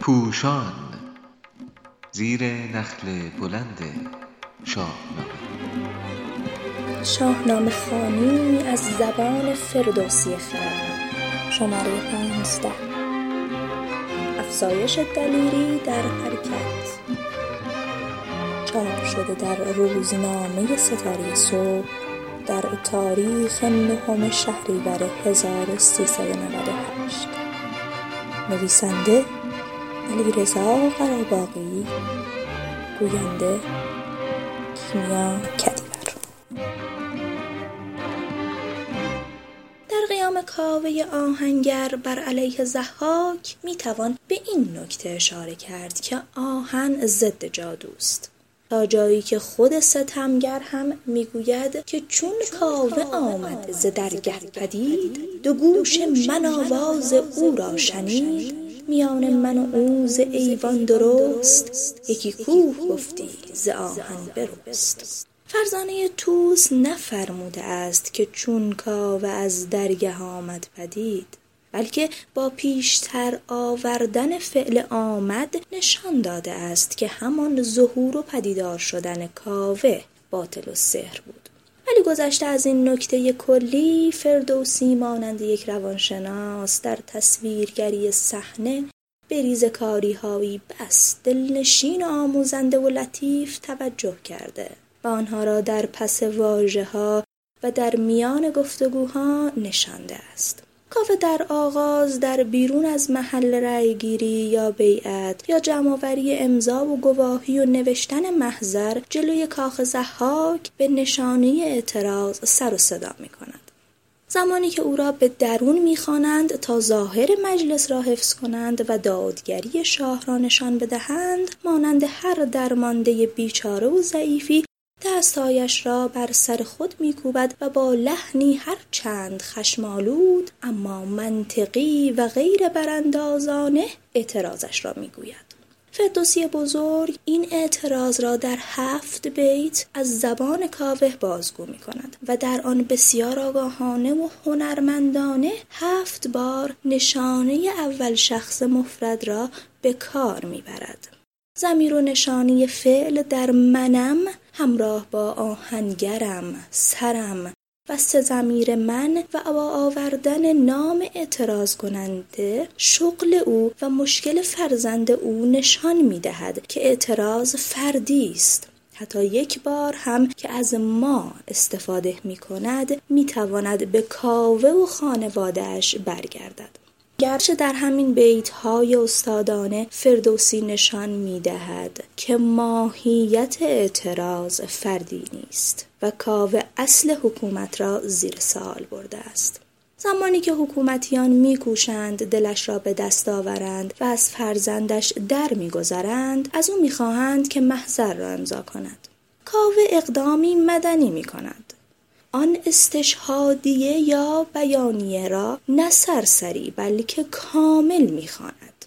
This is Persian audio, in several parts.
پوشان زیر نخل بلند شاهنامه. شاهنامه خوانی از زبان فردوسی خردمند شماره پانزده. افزایش دلیری در حرکت. چاپ شده در روزنامه ستاره صبح. در تاریخ نهم شهریور 1398 نویسنده علیرضا قراباغی گوینده کیمیا کدیور. در قیام کاوه آهنگر بر علیه ضحاک می توان به این نکته اشاره کرد که آهن ضد جادوست تا جایی که خود ستمگر هم می‌گوید که چون کاوه آمد ز درگه پدید دو گوش من آواز او را شنید. میان من و او ز ایوان درست یکی کوه گفتی ز آهن برست. فرزانه طوس نفرموده است که چون کاوه از درگه آمد پدید بلکه با پیشتر آوردن فعل آمد نشان داده است که همان ظهور و پدیدار شدن کاوه باطل و سحر بود. ولی گذشته از این نکته کلی فردوسی مانند یک روانشناس در تصویرگری صحنه به ریزکاریهایی بس دلنشین و آموزنده و لطیف توجه کرده. و آنها را در پس واژهها و در میان گفتگوها نشانده است. کاوه در آغاز در بیرون از محل رأیگیری یا بیعت یا جمعآوری امضا و گواهی و نوشتن محضر جلوی کاخ ضحاک به نشانه اعتراض سر و صدا می کند. زمانی که او را به درون می‌خوانند تا ظاهر مجلس را حفظ کنند و دادگری شاه را نشان بدهند مانند هر درمانده بیچاره و ضعیفی دستهایش را بر سر خود میکوبد و با لحنی هر چند خشمالود اما منطقی و غیر براندازانه اعتراضش را می‌گوید فردوسی بزرگ این اعتراض را در هفت بیت از زبان کاوه بازگو می کند و در آن بسیار آگاهانه و هنرمندانه هفت بار نشانه اول شخص مفرد را به کار می برد. زمیر و نشانی فعل در منم همراه با آهنگرم سرم. و سه زمیر من و با آوردن نام اعتراض کننده شغل او و مشکل فرزند او نشان می دهد که اعتراض فردی است. حتی یک بار هم که از ما استفاده می کند می تواند به کاوه و خانوادهش برگردد. گرچه در همین بیت های استادانه فردوسی نشان می دهد که ماهیت اعتراض فردی نیست و کاوه اصل حکومت را زیر سال برده است. زمانی که حکومتیان میکوشند دلش را به دست آورند و از فرزندش در میگذرند از او می‌خواهند که محضر را امضا کند کاوه اقدامی مدنی می کند آن استشهادیه یا بیانیه را نه سرسری بلکه کامل می‌خواند.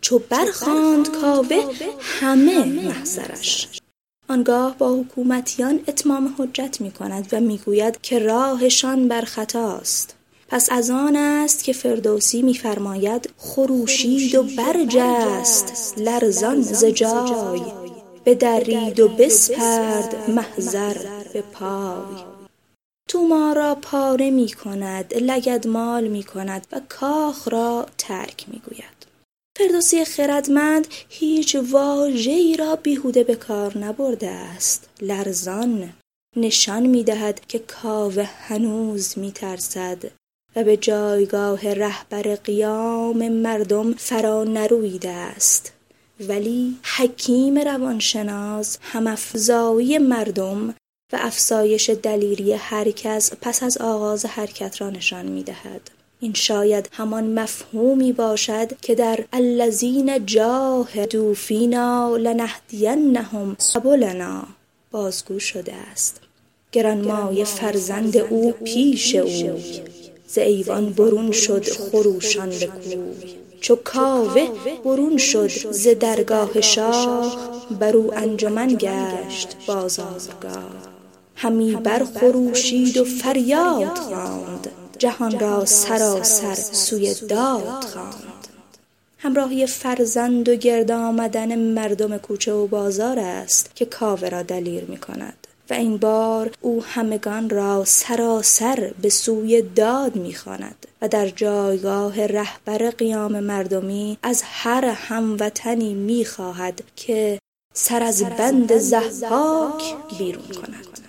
چو برخواند کاوه همه محضرش. آنگاه با حکومتیان اتمام حجت می کند و می‌گوید که راهشان بر خطاست پس از آن است که فردوسی میفرماید خروشید و برجست لرزان ز جای. بدرید و بسپرد محضر به پای. توما را پاره می کند لگدمال می کند و کاخ را ترک می گوید فردوسی خردمند هیچ واژه‌ای را بیهوده به کار نبرده است. لرزان نشان می دهد که کاوه هنوز می ترسد و به جایگاه رهبر قیام مردم فرا نرویده است. ولی حکیم روانشناس همافزایی مردم و افزایش دلیری هر کس پس از آغاز حرکت را نشان می دهد. این شاید همان مفهومی باشد که در الذین جاهدوا فینا لنهدینهم سبلنا بازگو شده است. گرانمایه فرزند او پیش او ز ایوان برون شد خروشان به کوی. چو کاوه برون شد ز درگاه شاه بر او انجمن گشت. بازارگاه. همی برخروشید و فریاد خواند جهان را سراسر سوی داد خواند همراهی فرزند و گرد آمدن مردم کوچه و بازار است که کاوه را دلیر می کند. و این بار او همگان را سراسر به سوی داد می‌خواند و در جایگاه رهبر قیام مردمی از هر هموطنی می‌خواهد که سر از بند ضحاک بیرون کند.